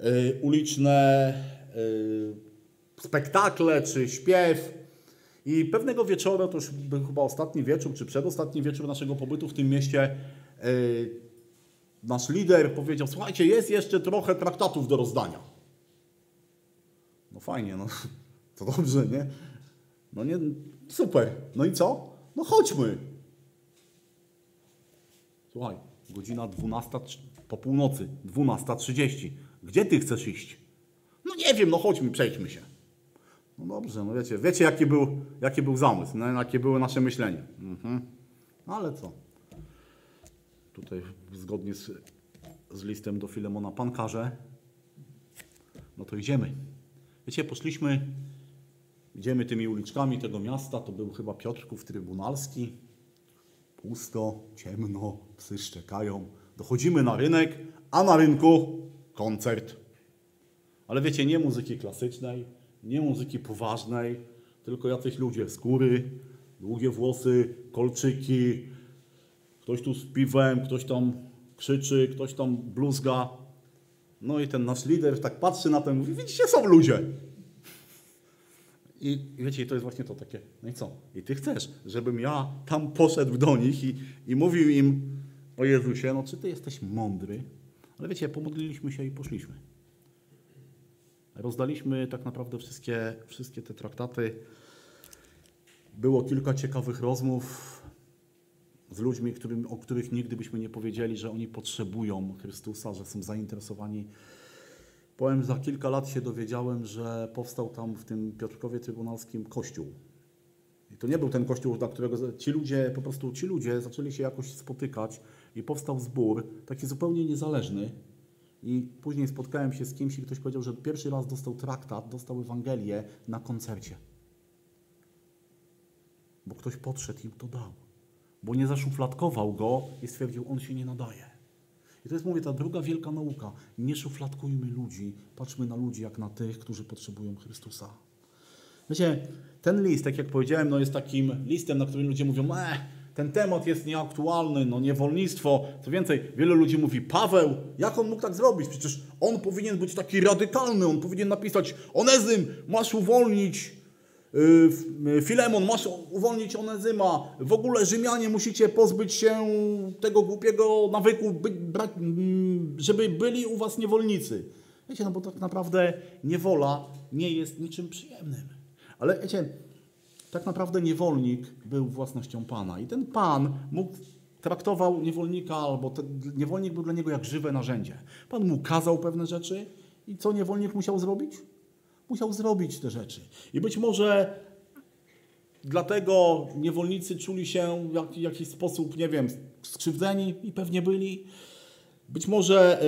y, uliczne y, spektakle czy śpiew. I pewnego wieczoru, to już był chyba ostatni wieczór, czy przedostatni wieczór naszego pobytu w tym mieście, y, nasz lider powiedział, słuchajcie, jest jeszcze trochę traktatów do rozdania. No fajnie, no to dobrze, nie? No nie, super. No i co? No chodźmy. Słuchaj, godzina 12 po północy, 12.30. Gdzie ty chcesz iść? No nie wiem, no chodźmy, przejdźmy się. No dobrze, no wiecie, wiecie jaki był, jaki był zamysł, no, jakie było nasze myślenie. Mhm. No ale co? Tutaj zgodnie z, z listem do Filemona Pan każe, no to idziemy. Wiecie, poszliśmy, idziemy tymi uliczkami tego miasta, to był chyba Piotrków Trybunalski. Pusto, ciemno, psy szczekają. Dochodzimy na rynek, a na rynku koncert. Ale wiecie, nie muzyki klasycznej, nie muzyki poważnej, tylko jacyś ludzie skóry, długie włosy, kolczyki, ktoś tu z piwem, ktoś tam krzyczy, ktoś tam bluzga. No i ten nasz lider tak patrzy na i mówi, widzicie, są ludzie. I wiecie, to jest właśnie to takie, no i co? I ty chcesz, żebym ja tam poszedł do nich i, i mówił im o Jezusie, no czy ty jesteś mądry? Ale wiecie, pomodliliśmy się i poszliśmy. Rozdaliśmy tak naprawdę wszystkie, wszystkie te traktaty. Było kilka ciekawych rozmów z ludźmi, którym, o których nigdy byśmy nie powiedzieli, że oni potrzebują Chrystusa, że są zainteresowani. Powiem, za kilka lat się dowiedziałem, że powstał tam w tym Piotrkowie Trybunalskim kościół. I to nie był ten kościół, na którego ci ludzie, po prostu ci ludzie zaczęli się jakoś spotykać i powstał zbór, taki zupełnie niezależny. I później spotkałem się z kimś i ktoś powiedział, że pierwszy raz dostał traktat, dostał Ewangelię na koncercie. Bo ktoś podszedł i im to dał. Bo nie zaszufladkował go i stwierdził, on się nie nadaje. I to jest, mówię, ta druga wielka nauka. Nie szufladkujmy ludzi, patrzmy na ludzi jak na tych, którzy potrzebują Chrystusa. Wiecie, ten list, tak jak powiedziałem, no jest takim listem, na którym ludzie mówią, e, ten temat jest nieaktualny, no niewolnictwo. Co więcej, wielu ludzi mówi, Paweł, jak on mógł tak zrobić? Przecież on powinien być taki radykalny, on powinien napisać, Onezym, masz uwolnić y, Filemon, masz uwolnić Onezyma, w ogóle Rzymianie musicie pozbyć się tego głupiego nawyku, mm, żeby byli u was niewolnicy. Wiecie, no bo tak naprawdę niewola nie jest niczym przyjemnym. Ale wiecie, tak naprawdę niewolnik był własnością Pana i ten Pan mógł traktował niewolnika, albo ten, niewolnik był dla niego jak żywe narzędzie. Pan mu kazał pewne rzeczy i co niewolnik musiał zrobić? Musiał zrobić te rzeczy. I być może dlatego niewolnicy czuli się w jakiś sposób, nie wiem, skrzywdzeni i pewnie byli. Być może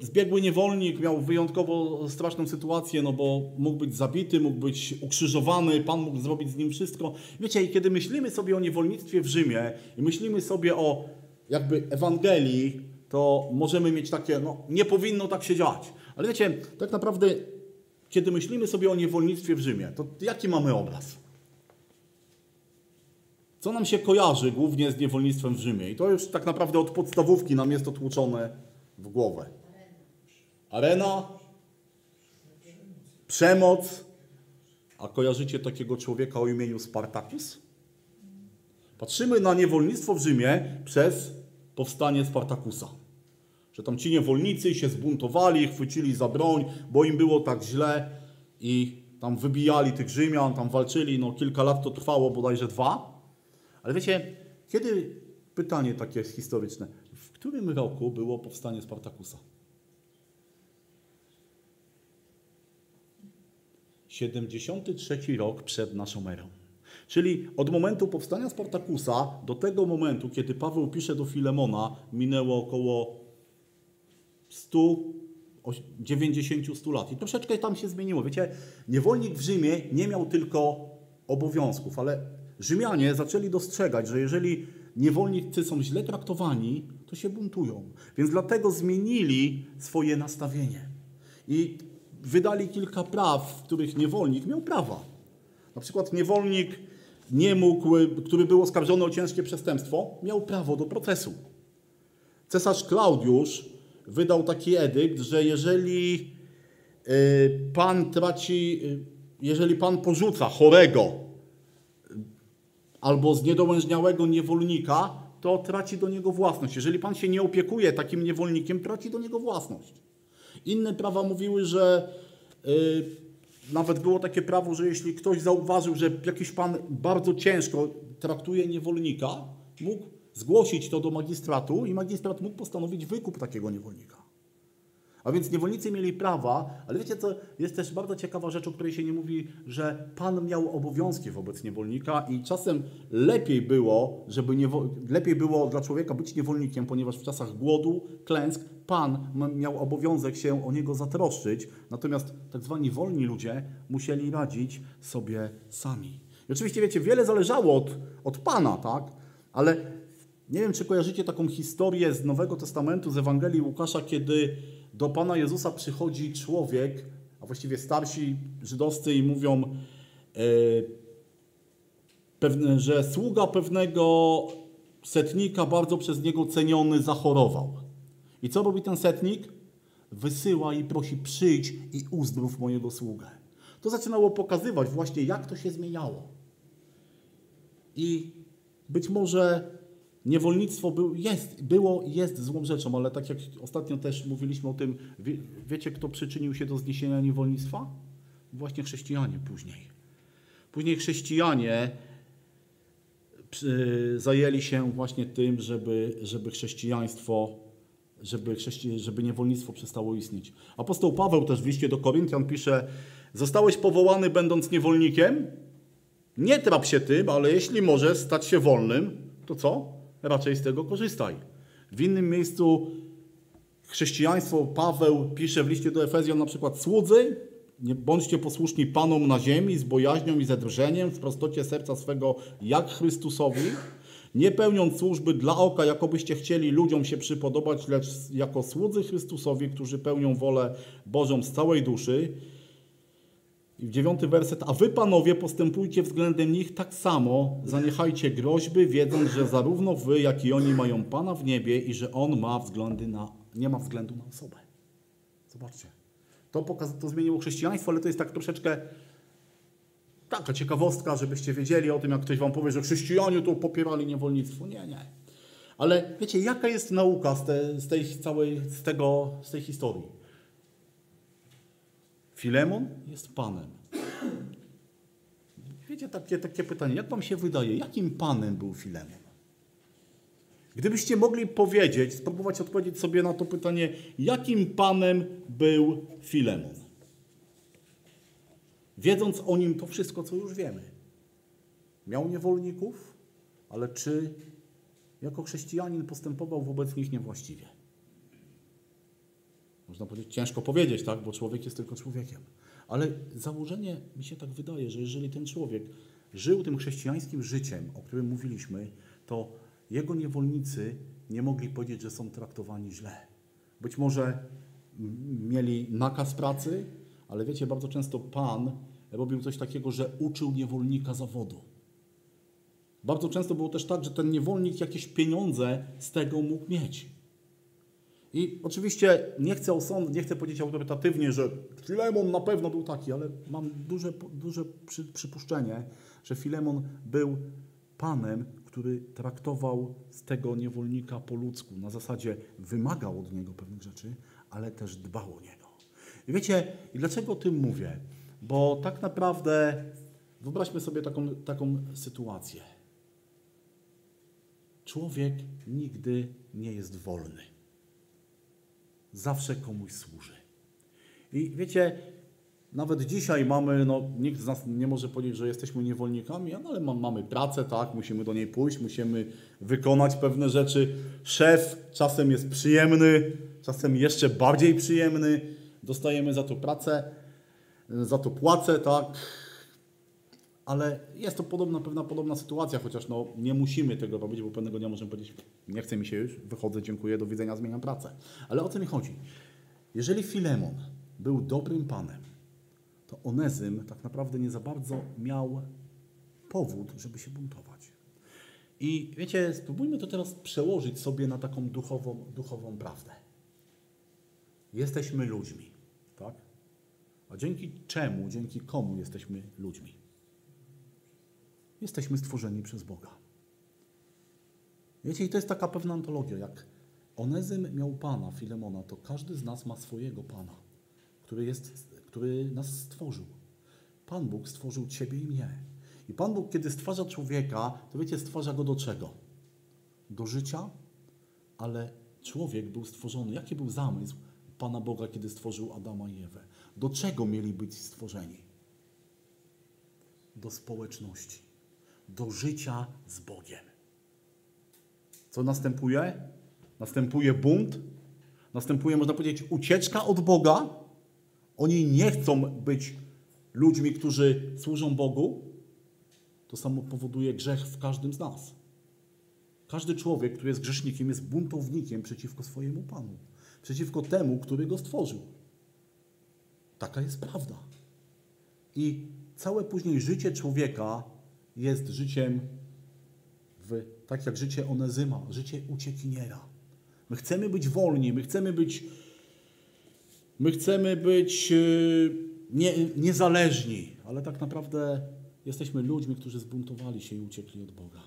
y, zbiegły niewolnik miał wyjątkowo straszną sytuację, no bo mógł być zabity, mógł być ukrzyżowany, Pan mógł zrobić z nim wszystko. Wiecie, i kiedy myślimy sobie o niewolnictwie w Rzymie i myślimy sobie o jakby Ewangelii, to możemy mieć takie, no nie powinno tak się dziać. Ale wiecie, tak naprawdę, kiedy myślimy sobie o niewolnictwie w Rzymie, to jaki mamy obraz? Co nam się kojarzy głównie z niewolnictwem w Rzymie? I to już tak naprawdę od podstawówki nam jest otłuczone w głowę. Arena, przemoc. A kojarzycie takiego człowieka o imieniu Spartacus? Patrzymy na niewolnictwo w Rzymie przez powstanie Spartakusa. Że tam ci niewolnicy się zbuntowali, chwycili za broń, bo im było tak źle i tam wybijali tych Rzymian, tam walczyli, no kilka lat to trwało, bodajże dwa. Ale wiecie, kiedy, pytanie takie historyczne, w którym roku było powstanie Spartakusa? 73 rok przed naszą erą. Czyli od momentu powstania Spartakusa do tego momentu, kiedy Paweł pisze do Filemona, minęło około 100, 90-100 lat. I troszeczkę tam się zmieniło. Wiecie, niewolnik w Rzymie nie miał tylko obowiązków, ale Rzymianie zaczęli dostrzegać, że jeżeli niewolnicy są źle traktowani, to się buntują. Więc dlatego zmienili swoje nastawienie. I wydali kilka praw, w których niewolnik miał prawa. Na przykład niewolnik nie mógł, który był oskarżony o ciężkie przestępstwo, miał prawo do procesu. Cesarz Klaudiusz wydał taki edykt, że jeżeli y, pan traci, y, jeżeli pan porzuca chorego albo zniedołężniałego niewolnika, to traci do niego własność. Jeżeli pan się nie opiekuje takim niewolnikiem, traci do niego własność. Inne prawa mówiły, że yy, nawet było takie prawo, że jeśli ktoś zauważył, że jakiś pan bardzo ciężko traktuje niewolnika, mógł zgłosić to do magistratu i magistrat mógł postanowić wykup takiego niewolnika. A więc niewolnicy mieli prawa, ale wiecie co, jest też bardzo ciekawa rzecz, o której się nie mówi, że Pan miał obowiązki wobec niewolnika i czasem lepiej było, żeby niewo... lepiej było dla człowieka być niewolnikiem, ponieważ w czasach głodu, klęsk, Pan miał obowiązek się o niego zatroszczyć, natomiast tak zwani wolni ludzie musieli radzić sobie sami. I oczywiście wiecie, wiele zależało od, od Pana, tak? Ale nie wiem, czy kojarzycie taką historię z Nowego Testamentu, z Ewangelii Łukasza, kiedy do Pana Jezusa przychodzi człowiek, a właściwie starsi żydowscy i mówią, e, pewne, że sługa pewnego setnika, bardzo przez niego ceniony, zachorował. I co robi ten setnik? Wysyła i prosi, przyjdź i uzdrów mojego sługę. To zaczynało pokazywać właśnie, jak to się zmieniało. I być może Niewolnictwo był, jest, było jest złą rzeczą, ale tak jak ostatnio też mówiliśmy o tym, wie, wiecie kto przyczynił się do zniesienia niewolnictwa? Właśnie chrześcijanie później. Później chrześcijanie zajęli się właśnie tym, żeby, żeby chrześcijaństwo, żeby, chrześci, żeby niewolnictwo przestało istnieć. Apostoł Paweł też w liście do Koryntian pisze, zostałeś powołany będąc niewolnikiem? Nie trap się tym, ale jeśli możesz stać się wolnym, to co? Raczej z tego korzystaj. W innym miejscu chrześcijaństwo Paweł pisze w liście do Efezjan na przykład słudzy, nie bądźcie posłuszni Panom na ziemi z bojaźnią i zadrżeniem, w prostocie serca swego jak Chrystusowi, nie pełniąc służby dla oka, jakobyście chcieli ludziom się przypodobać, lecz jako słudzy Chrystusowi, którzy pełnią wolę Bożą z całej duszy. I dziewiąty werset. A wy, panowie, postępujcie względem nich tak samo, zaniechajcie groźby, wiedząc, że zarówno wy, jak i oni mają Pana w niebie i że On ma względy na, nie ma względu na osobę. Zobaczcie. To, pokaz, to zmieniło chrześcijaństwo, ale to jest tak troszeczkę taka ciekawostka, żebyście wiedzieli o tym, jak ktoś wam powie, że chrześcijanie to popierali niewolnictwo. Nie, nie. Ale wiecie, jaka jest nauka z, te, z tej całej, z, tego, z tej historii? Filemon jest panem. Wiecie, takie, takie pytanie, jak wam się wydaje, jakim panem był Filemon? Gdybyście mogli powiedzieć, spróbować odpowiedzieć sobie na to pytanie, jakim panem był Filemon? Wiedząc o nim to wszystko, co już wiemy. Miał niewolników, ale czy jako chrześcijanin postępował wobec nich niewłaściwie? Można powiedzieć, ciężko powiedzieć, tak, bo człowiek jest tylko człowiekiem. Ale założenie mi się tak wydaje, że jeżeli ten człowiek żył tym chrześcijańskim życiem, o którym mówiliśmy, to jego niewolnicy nie mogli powiedzieć, że są traktowani źle. Być może mieli nakaz pracy, ale wiecie, bardzo często Pan robił coś takiego, że uczył niewolnika zawodu. Bardzo często było też tak, że ten niewolnik jakieś pieniądze z tego mógł mieć. I oczywiście nie chcę osąd, nie chcę powiedzieć autorytatywnie, że Filemon na pewno był taki, ale mam duże, duże przy, przypuszczenie, że Filemon był panem, który traktował z tego niewolnika po ludzku. Na zasadzie wymagał od niego pewnych rzeczy, ale też dbał o niego. I wiecie, i dlaczego o tym mówię? Bo tak naprawdę wyobraźmy sobie taką, taką sytuację. Człowiek nigdy nie jest wolny. Zawsze komuś służy. I wiecie, nawet dzisiaj mamy, no nikt z nas nie może powiedzieć, że jesteśmy niewolnikami, no, ale mamy pracę, tak, musimy do niej pójść, musimy wykonać pewne rzeczy. Szef czasem jest przyjemny, czasem jeszcze bardziej przyjemny, dostajemy za to pracę, za to płacę, tak, ale jest to podobna, pewna podobna sytuacja, chociaż no, nie musimy tego robić, bo pewnego dnia możemy powiedzieć, nie chce mi się już, wychodzę, dziękuję, do widzenia, zmieniam pracę. Ale o co mi chodzi? Jeżeli Filemon był dobrym panem, to Onezym tak naprawdę nie za bardzo miał powód, żeby się buntować. I wiecie, spróbujmy to teraz przełożyć sobie na taką duchową, duchową prawdę. Jesteśmy ludźmi, tak? A dzięki czemu, dzięki komu jesteśmy ludźmi? Jesteśmy stworzeni przez Boga. Wiecie, i to jest taka pewna antologia, jak Onezym miał Pana, Filemona, to każdy z nas ma swojego Pana, który, jest, który nas stworzył. Pan Bóg stworzył Ciebie i mnie. I Pan Bóg, kiedy stwarza człowieka, to wiecie, stwarza go do czego? Do życia, ale człowiek był stworzony. Jaki był zamysł Pana Boga, kiedy stworzył Adama i Ewę? Do czego mieli być stworzeni? Do społeczności, do życia z Bogiem. Co następuje? Następuje bunt, następuje, można powiedzieć, ucieczka od Boga. Oni nie chcą być ludźmi, którzy służą Bogu. To samo powoduje grzech w każdym z nas. Każdy człowiek, który jest grzesznikiem, jest buntownikiem przeciwko swojemu Panu, przeciwko temu, który go stworzył. Taka jest prawda. I całe później życie człowieka jest życiem w, tak jak życie Onezyma, życie uciekiniera. My chcemy być wolni, my chcemy być, my chcemy być nie, niezależni, ale tak naprawdę jesteśmy ludźmi, którzy zbuntowali się i uciekli od Boga.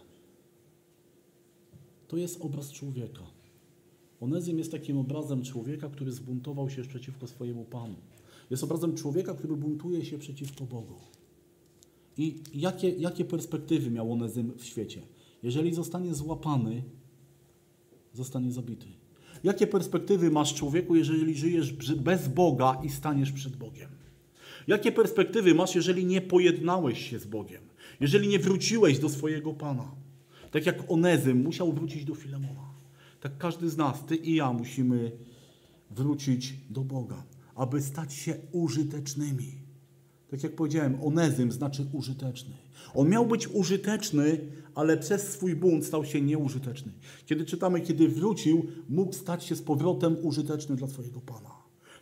To jest obraz człowieka. Onezym jest takim obrazem człowieka, który zbuntował się przeciwko swojemu Panu. Jest obrazem człowieka, który buntuje się przeciwko Bogu. I jakie, jakie perspektywy miał Onezym w świecie? Jeżeli zostanie złapany, zostanie zabity. Jakie perspektywy masz człowieku, jeżeli żyjesz bez Boga i staniesz przed Bogiem? Jakie perspektywy masz, jeżeli nie pojednałeś się z Bogiem? Jeżeli nie wróciłeś do swojego Pana? Tak jak Onezym musiał wrócić do Filemona. Tak każdy z nas, ty i ja, musimy wrócić do Boga, aby stać się użytecznymi. Tak jak powiedziałem, onezym znaczy użyteczny. On miał być użyteczny, ale przez swój bunt stał się nieużyteczny. Kiedy czytamy, kiedy wrócił, mógł stać się z powrotem użyteczny dla swojego Pana.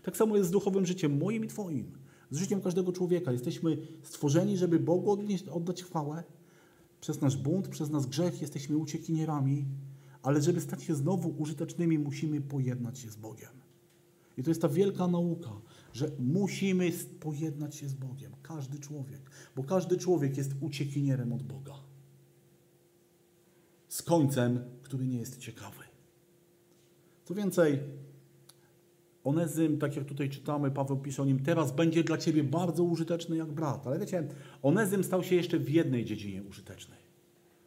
Tak samo jest z duchowym życiem, moim i Twoim. Z życiem każdego człowieka. Jesteśmy stworzeni, żeby Bogu odnieść, oddać chwałę. Przez nasz bunt, przez nasz grzech jesteśmy uciekinierami, ale żeby stać się znowu użytecznymi, musimy pojednać się z Bogiem. I to jest ta wielka nauka, że musimy pojednać się z Bogiem. Każdy człowiek. Bo każdy człowiek jest uciekinierem od Boga. Z końcem, który nie jest ciekawy. Co więcej, Onezym, tak jak tutaj czytamy, Paweł pisze o nim, teraz będzie dla ciebie bardzo użyteczny jak brat. Ale wiecie, Onezym stał się jeszcze w jednej dziedzinie użyteczny.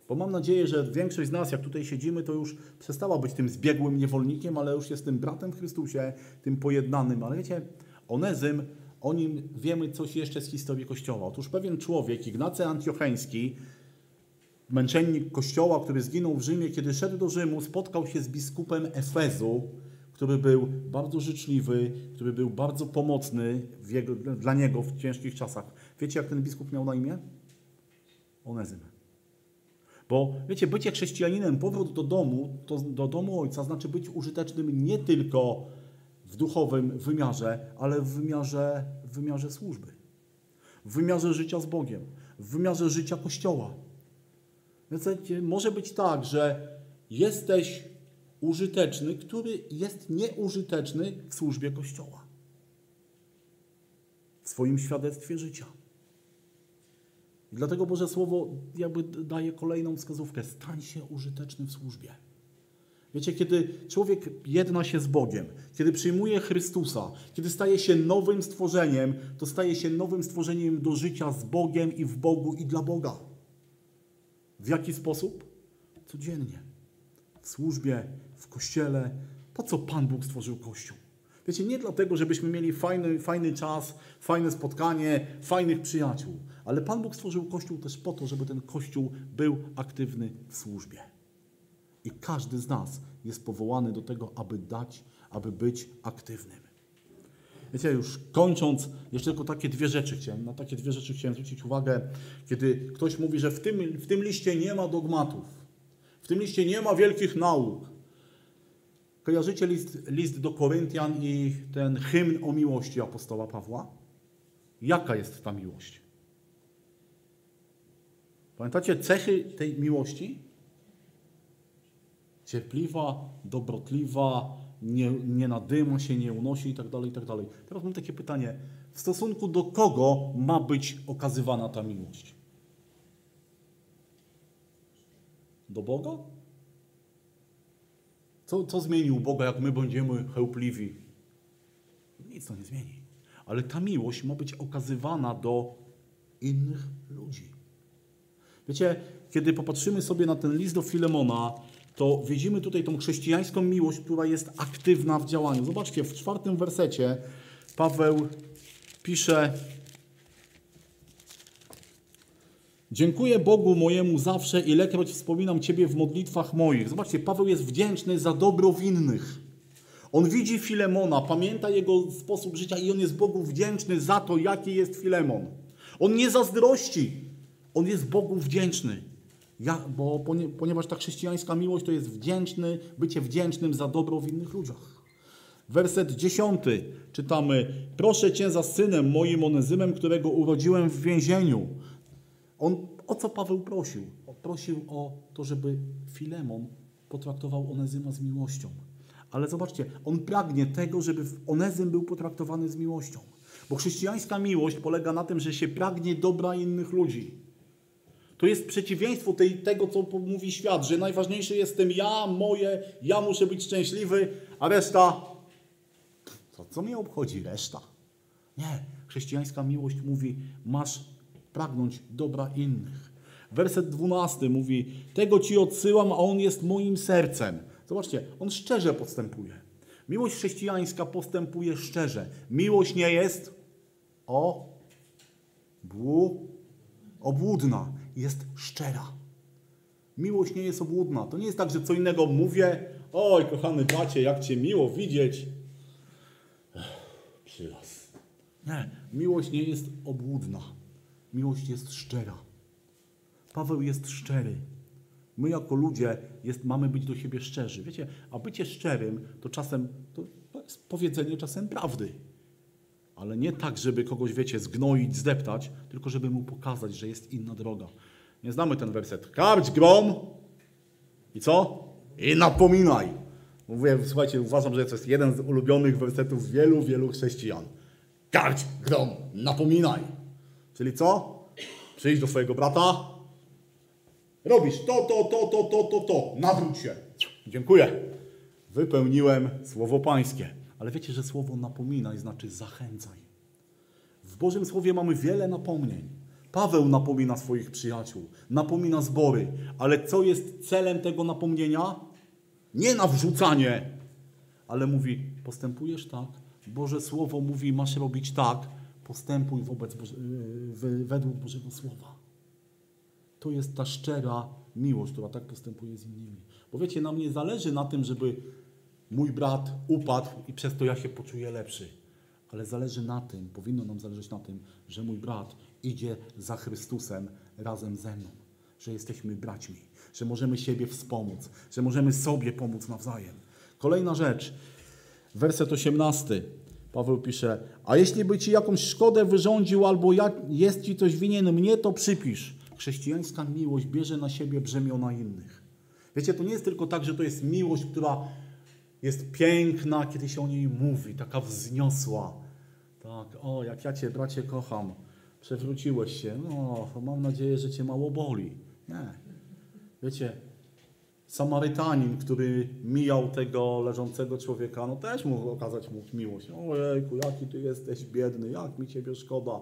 Bo mam nadzieję, że większość z nas, jak tutaj siedzimy, to już przestała być tym zbiegłym niewolnikiem, ale już jest tym bratem w Chrystusie, tym pojednanym. Ale wiecie, Onezym, o nim wiemy coś jeszcze z historii Kościoła. Otóż pewien człowiek, Ignacy Antiocheński, męczennik Kościoła, który zginął w Rzymie, kiedy szedł do Rzymu, spotkał się z biskupem Efezu, który był bardzo życzliwy, który był bardzo pomocny jego, dla niego w ciężkich czasach. Wiecie, jak ten biskup miał na imię? Onezym. Bo wiecie, bycie chrześcijaninem, powrót do domu, to do domu ojca znaczy być użytecznym nie tylko w duchowym wymiarze, ale w wymiarze, w wymiarze służby, w wymiarze życia z Bogiem, w wymiarze życia Kościoła. Więc może być tak, że jesteś użyteczny, który jest nieużyteczny w służbie Kościoła, w swoim świadectwie życia. I dlatego Boże Słowo jakby daje kolejną wskazówkę. Stań się użyteczny w służbie. Wiecie, kiedy człowiek jedna się z Bogiem, kiedy przyjmuje Chrystusa, kiedy staje się nowym stworzeniem, to staje się nowym stworzeniem do życia z Bogiem i w Bogu i dla Boga. W jaki sposób? Codziennie. W służbie, w kościele. Po co Pan Bóg stworzył Kościół? Wiecie, nie dlatego, żebyśmy mieli fajny, fajny czas, fajne spotkanie, fajnych przyjaciół, ale Pan Bóg stworzył Kościół też po to, żeby ten Kościół był aktywny w służbie. I każdy z nas jest powołany do tego, aby dać, aby być aktywnym. Wiecie, już kończąc, jeszcze tylko takie dwie rzeczy chciałem, na takie dwie rzeczy chciałem zwrócić uwagę, kiedy ktoś mówi, że w tym, w tym liście nie ma dogmatów, w tym liście nie ma wielkich nauk. Kojarzycie list, list do Koryntian i ten hymn o miłości apostoła Pawła? Jaka jest ta miłość? Pamiętacie cechy tej miłości? Cierpliwa, dobrotliwa, nie, nie nadyma się, nie unosi itd., tak itd. Tak Teraz mam takie pytanie. W stosunku do kogo ma być okazywana ta miłość? Do Boga? Co, co zmienił Boga, jak my będziemy chełpliwi? Nic to nie zmieni. Ale ta miłość ma być okazywana do innych ludzi. Wiecie, kiedy popatrzymy sobie na ten list do Filemona, to widzimy tutaj tą chrześcijańską miłość, która jest aktywna w działaniu. Zobaczcie, w czwartym wersecie Paweł pisze: Dziękuję Bogu mojemu zawsze, ilekroć wspominam Ciebie w modlitwach moich. Zobaczcie, Paweł jest wdzięczny za dobro winnych. On widzi Filemona, pamięta jego sposób życia i on jest Bogu wdzięczny za to, jaki jest Filemon. On nie zazdrości, on jest Bogu wdzięczny. Ja, bo ponieważ ta chrześcijańska miłość to jest wdzięczny, bycie wdzięcznym za dobro w innych ludziach. Werset dziesiąty czytamy: Proszę Cię za synem moim Onezymem, którego urodziłem w więzieniu. On o co Paweł prosił? Prosił o to, żeby Filemon potraktował Onezyma z miłością. Ale zobaczcie, on pragnie tego, żeby Onezym był potraktowany z miłością. Bo chrześcijańska miłość polega na tym, że się pragnie dobra innych ludzi. To jest przeciwieństwo tej, tego, co mówi świat, że najważniejszy jestem ja, moje, ja muszę być szczęśliwy, a reszta. Co, co mnie obchodzi reszta? Nie. Chrześcijańska miłość mówi: masz pragnąć dobra innych. Werset 12 mówi: Tego ci odsyłam, a on jest moim sercem. Zobaczcie, on szczerze postępuje. Miłość chrześcijańska postępuje szczerze. Miłość nie jest o błu, obłudna, jest szczera. Miłość nie jest obłudna. To nie jest tak, że co innego mówię. Oj, kochany bracie, jak cię miło widzieć. Przylas. Nie, miłość nie jest obłudna. Miłość jest szczera. Paweł jest szczery. My jako ludzie jest, mamy być do siebie szczerzy. Wiecie, a bycie szczerym to czasem to, jest powiedzenie czasem prawdy. Ale nie tak, żeby kogoś, wiecie, zgnoić, zdeptać, tylko żeby mu pokazać, że jest inna droga. Nie znamy ten werset. Karć grom i co? I napominaj. Mówię, słuchajcie, uważam, że to jest jeden z ulubionych wersetów wielu, wielu chrześcijan. Karć, grom, napominaj. Czyli co? Przyjdź do swojego brata, robisz to, to, to, to, to, to, to, nawróć się. Dziękuję. Wypełniłem słowo pańskie. Ale wiecie, że słowo napominaj znaczy zachęcaj. W Bożym Słowie mamy wiele napomnień. Paweł napomina swoich przyjaciół, napomina zbory, ale co jest celem tego napomnienia? Nie nawrzucanie, ale mówi: postępujesz tak, Boże Słowo mówi, masz robić tak, postępuj wobec Boże, yy, według Bożego Słowa. To jest ta szczera miłość, która tak postępuje z innymi. Bo wiecie, nam nie zależy na tym, żeby mój brat upadł i przez to ja się poczuję lepszy. Ale zależy na tym, powinno nam zależeć na tym, że mój brat idzie za Chrystusem razem ze mną. Że jesteśmy braćmi, że możemy siebie wspomóc, że możemy sobie pomóc nawzajem. Kolejna rzecz, werset 18. Paweł pisze, a jeśli by ci jakąś szkodę wyrządził albo jest ci coś winien mnie, to przypisz. Chrześcijańska miłość bierze na siebie brzemiona innych. Wiecie, to nie jest tylko tak, że to jest miłość, która jest piękna, kiedy się o niej mówi, taka wzniosła. Tak, o, jak ja Cię, bracie, kocham, przewróciłeś się, no, mam nadzieję, że Cię mało boli. Nie. Wiecie, Samarytanin, który mijał tego leżącego człowieka, no też mógł okazać mu miłość. Ojejku, jaki Ty jesteś biedny, jak mi Ciebie szkoda.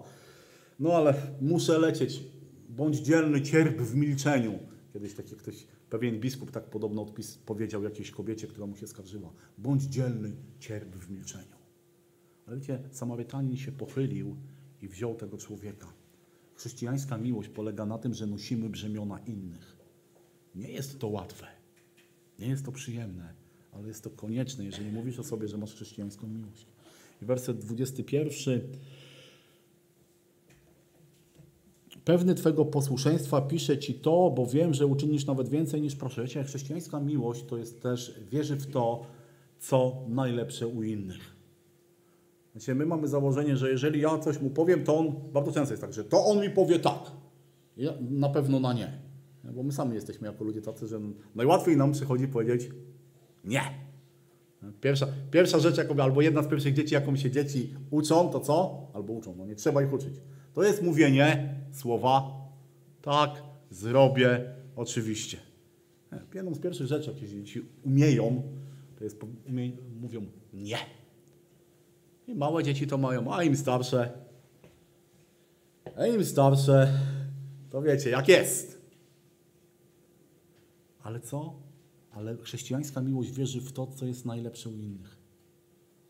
No ale muszę lecieć. Bądź dzielny, cierp w milczeniu. Kiedyś taki ktoś Pewien biskup tak podobno odpis powiedział jakiejś kobiecie, która mu się skarżyła. Bądź dzielny, cierp w milczeniu. Ale wiecie, Samarytanin się pochylił i wziął tego człowieka. Chrześcijańska miłość polega na tym, że nosimy brzemiona innych. Nie jest to łatwe. Nie jest to przyjemne, ale jest to konieczne, jeżeli mówisz o sobie, że masz chrześcijańską miłość. I werset 21 Pewny Twego posłuszeństwa piszę Ci to, bo wiem, że uczynisz nawet więcej niż proszę. Wiecie, chrześcijańska miłość to jest też, wierzy w to, co najlepsze u innych. Wiecie, my mamy założenie, że jeżeli ja coś mu powiem, to on, bardzo często jest tak, że to on mi powie tak. Ja na pewno na nie. Bo my sami jesteśmy jako ludzie tacy, że najłatwiej nam przychodzi powiedzieć nie. Pierwsza, pierwsza rzecz, jaką, albo jedna z pierwszych dzieci, jaką się dzieci uczą, to co? Albo uczą, no nie trzeba ich uczyć. To jest mówienie słowa tak, zrobię, oczywiście. Jedną z pierwszych rzeczy, jakie dzieci umieją, to jest umie, mówią nie. I małe dzieci to mają, a im starsze, a im starsze, to wiecie, jak jest. Ale co? Ale chrześcijańska miłość wierzy w to, co jest najlepsze u innych.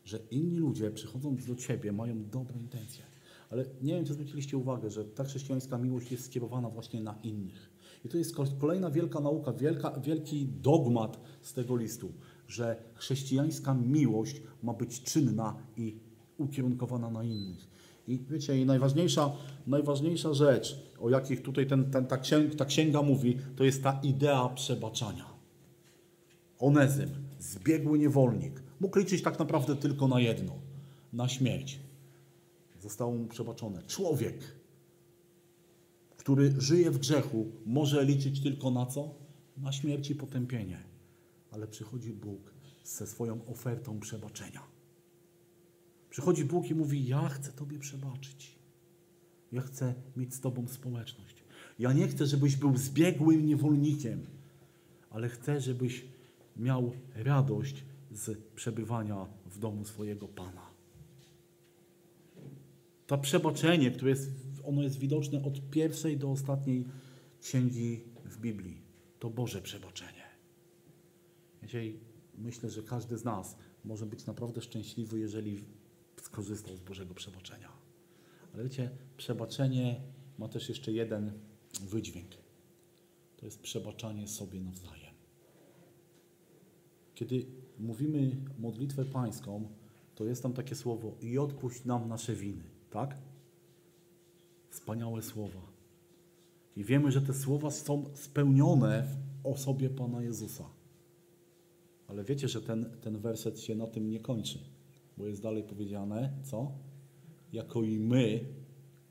Że inni ludzie przychodząc do Ciebie mają dobre intencje. Ale nie wiem, czy zwróciliście uwagę, że ta chrześcijańska miłość jest skierowana właśnie na innych. I to jest kolejna wielka nauka, wielka, wielki dogmat z tego listu, że chrześcijańska miłość ma być czynna i ukierunkowana na innych. I wiecie, i najważniejsza, najważniejsza rzecz, o jakich tutaj ten, ten, ta, księga, ta księga mówi, to jest ta idea przebaczania. Onezym, zbiegły niewolnik, mógł liczyć tak naprawdę tylko na jedno, na śmierć zostało mu przebaczone. Człowiek, który żyje w grzechu, może liczyć tylko na co? Na śmierć i potępienie. Ale przychodzi Bóg ze swoją ofertą przebaczenia. Przychodzi Bóg i mówi: Ja chcę Tobie przebaczyć. Ja chcę mieć z Tobą społeczność. Ja nie chcę, żebyś był zbiegłym niewolnikiem, ale chcę, żebyś miał radość z przebywania w domu swojego Pana. To przebaczenie, które jest, ono jest widoczne od pierwszej do ostatniej księgi w Biblii, to Boże przebaczenie. Dzisiaj myślę, że każdy z nas może być naprawdę szczęśliwy, jeżeli skorzystał z Bożego przebaczenia. Ale wiecie, przebaczenie ma też jeszcze jeden wydźwięk. To jest przebaczanie sobie nawzajem. Kiedy mówimy modlitwę pańską, to jest tam takie słowo i odpuść nam nasze winy. Tak? Wspaniałe słowa. I wiemy, że te słowa są spełnione w osobie Pana Jezusa. Ale wiecie, że ten, ten werset się na tym nie kończy, bo jest dalej powiedziane, co? Jako i my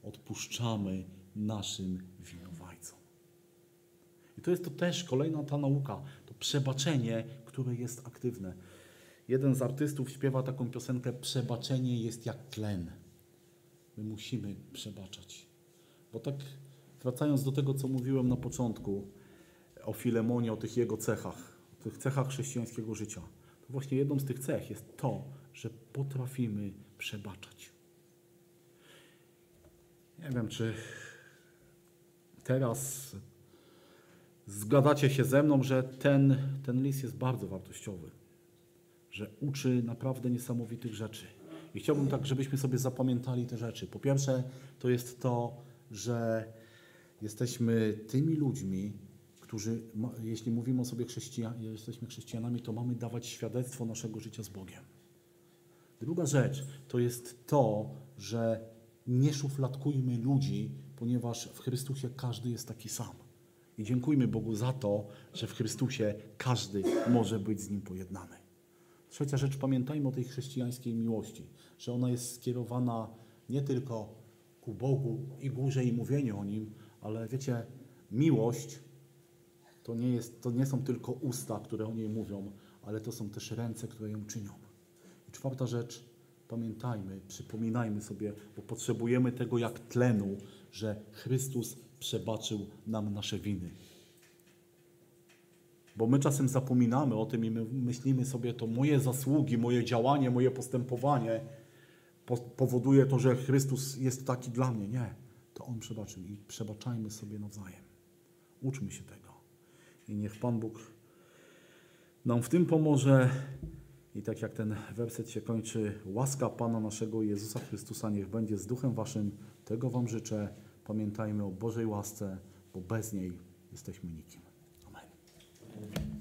odpuszczamy naszym winowajcom. I to jest to też kolejna ta nauka, to przebaczenie, które jest aktywne. Jeden z artystów śpiewa taką piosenkę Przebaczenie jest jak tlen. My musimy przebaczać. Bo tak wracając do tego, co mówiłem na początku o Filemonie, o tych jego cechach, o tych cechach chrześcijańskiego życia, to właśnie jedną z tych cech jest to, że potrafimy przebaczać. Nie wiem, czy teraz zgadacie się ze mną, że ten, ten list jest bardzo wartościowy, że uczy naprawdę niesamowitych rzeczy. I chciałbym tak, żebyśmy sobie zapamiętali te rzeczy. Po pierwsze, to jest to, że jesteśmy tymi ludźmi, którzy, jeśli mówimy o sobie chrześcijan, jesteśmy chrześcijanami, to mamy dawać świadectwo naszego życia z Bogiem. Druga rzecz to jest to, że nie szufladkujmy ludzi, ponieważ w Chrystusie każdy jest taki sam. I dziękujmy Bogu za to, że w Chrystusie każdy może być z Nim pojednany. Trzecia rzecz, pamiętajmy o tej chrześcijańskiej miłości, że ona jest skierowana nie tylko ku Bogu i górze i mówieniu o Nim, ale wiecie, miłość to nie, jest, to nie są tylko usta, które o niej mówią, ale to są też ręce, które ją czynią. I czwarta rzecz, pamiętajmy, przypominajmy sobie, bo potrzebujemy tego jak tlenu, że Chrystus przebaczył nam nasze winy. Bo my czasem zapominamy o tym i my myślimy sobie, to moje zasługi, moje działanie, moje postępowanie po- powoduje to, że Chrystus jest taki dla mnie. Nie, to On przebaczył i przebaczajmy sobie nawzajem. Uczmy się tego. I niech Pan Bóg nam w tym pomoże. I tak jak ten werset się kończy, łaska Pana naszego Jezusa Chrystusa niech będzie z duchem waszym. Tego wam życzę. Pamiętajmy o Bożej łasce, bo bez niej jesteśmy nikim. Amen.